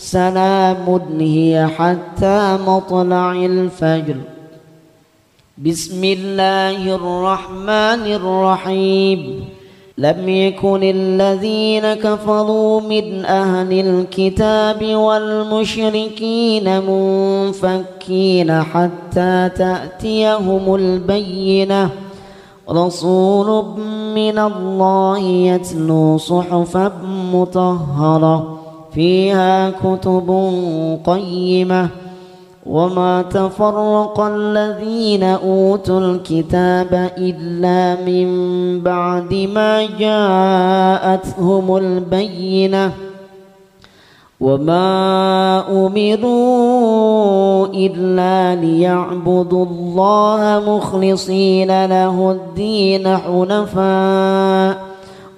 سلام هي حتى مطلع الفجر. بسم الله الرحمن الرحيم. لم يكن الذين كفروا من أهل الكتاب والمشركين منفكين حتى تأتيهم البينة. رسول من الله يتلو صحفا مطهرة. فيها كتب قيمة. وما تفرق الذين أوتوا الكتاب إلا من بعد ما جاءتهم البينة. وما أمروا إلا ليعبدوا الله مخلصين له الدين حنفاء.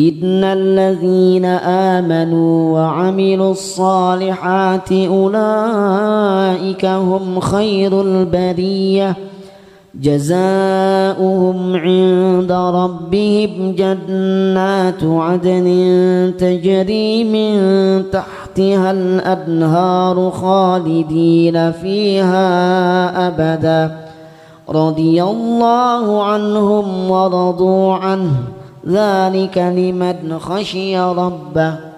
إن الذين آمنوا وعملوا الصالحات أولئك هم خير البرية جزاؤهم عند ربهم جنات عدن تجري من تحتها الأنهار خالدين فيها أبدا رضي الله عنهم ورضوا عنه ذلك لمن خشي ربه.